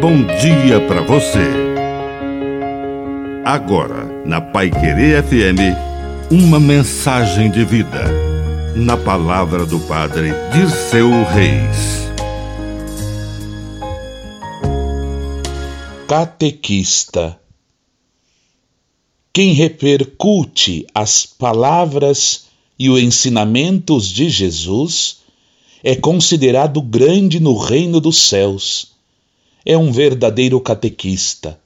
bom dia para você. Agora, na Pai Querer FM, uma mensagem de vida. Na palavra do Padre Dirceu Reis. Catequista. Quem repercute as palavras e os ensinamentos de Jesus é considerado grande no reino dos céus é um verdadeiro catequista.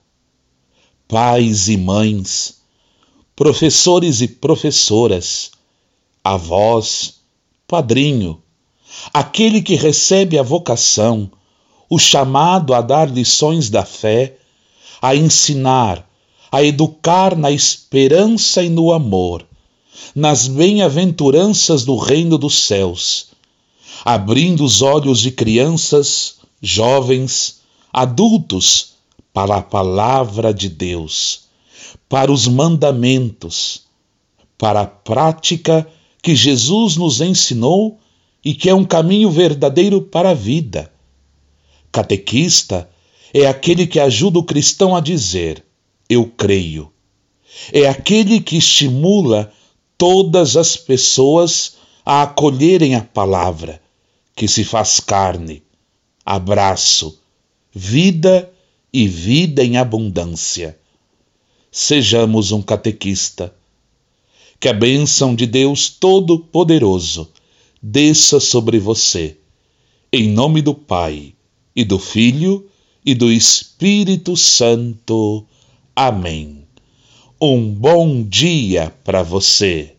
Pais e mães, professores e professoras, avós, padrinho, aquele que recebe a vocação, o chamado a dar lições da fé, a ensinar, a educar na esperança e no amor, nas bem-aventuranças do reino dos céus, abrindo os olhos de crianças, jovens, adultos para a palavra de Deus, para os mandamentos, para a prática que Jesus nos ensinou e que é um caminho verdadeiro para a vida. Catequista é aquele que ajuda o cristão a dizer: Eu creio. É aquele que estimula todas as pessoas a acolherem a palavra, que se faz carne, abraço, vida e vida em abundância. Sejamos um catequista. Que a bênção de Deus Todo-Poderoso desça sobre você. Em nome do Pai, e do Filho, e do Espírito Santo. Amém. Um bom dia para você.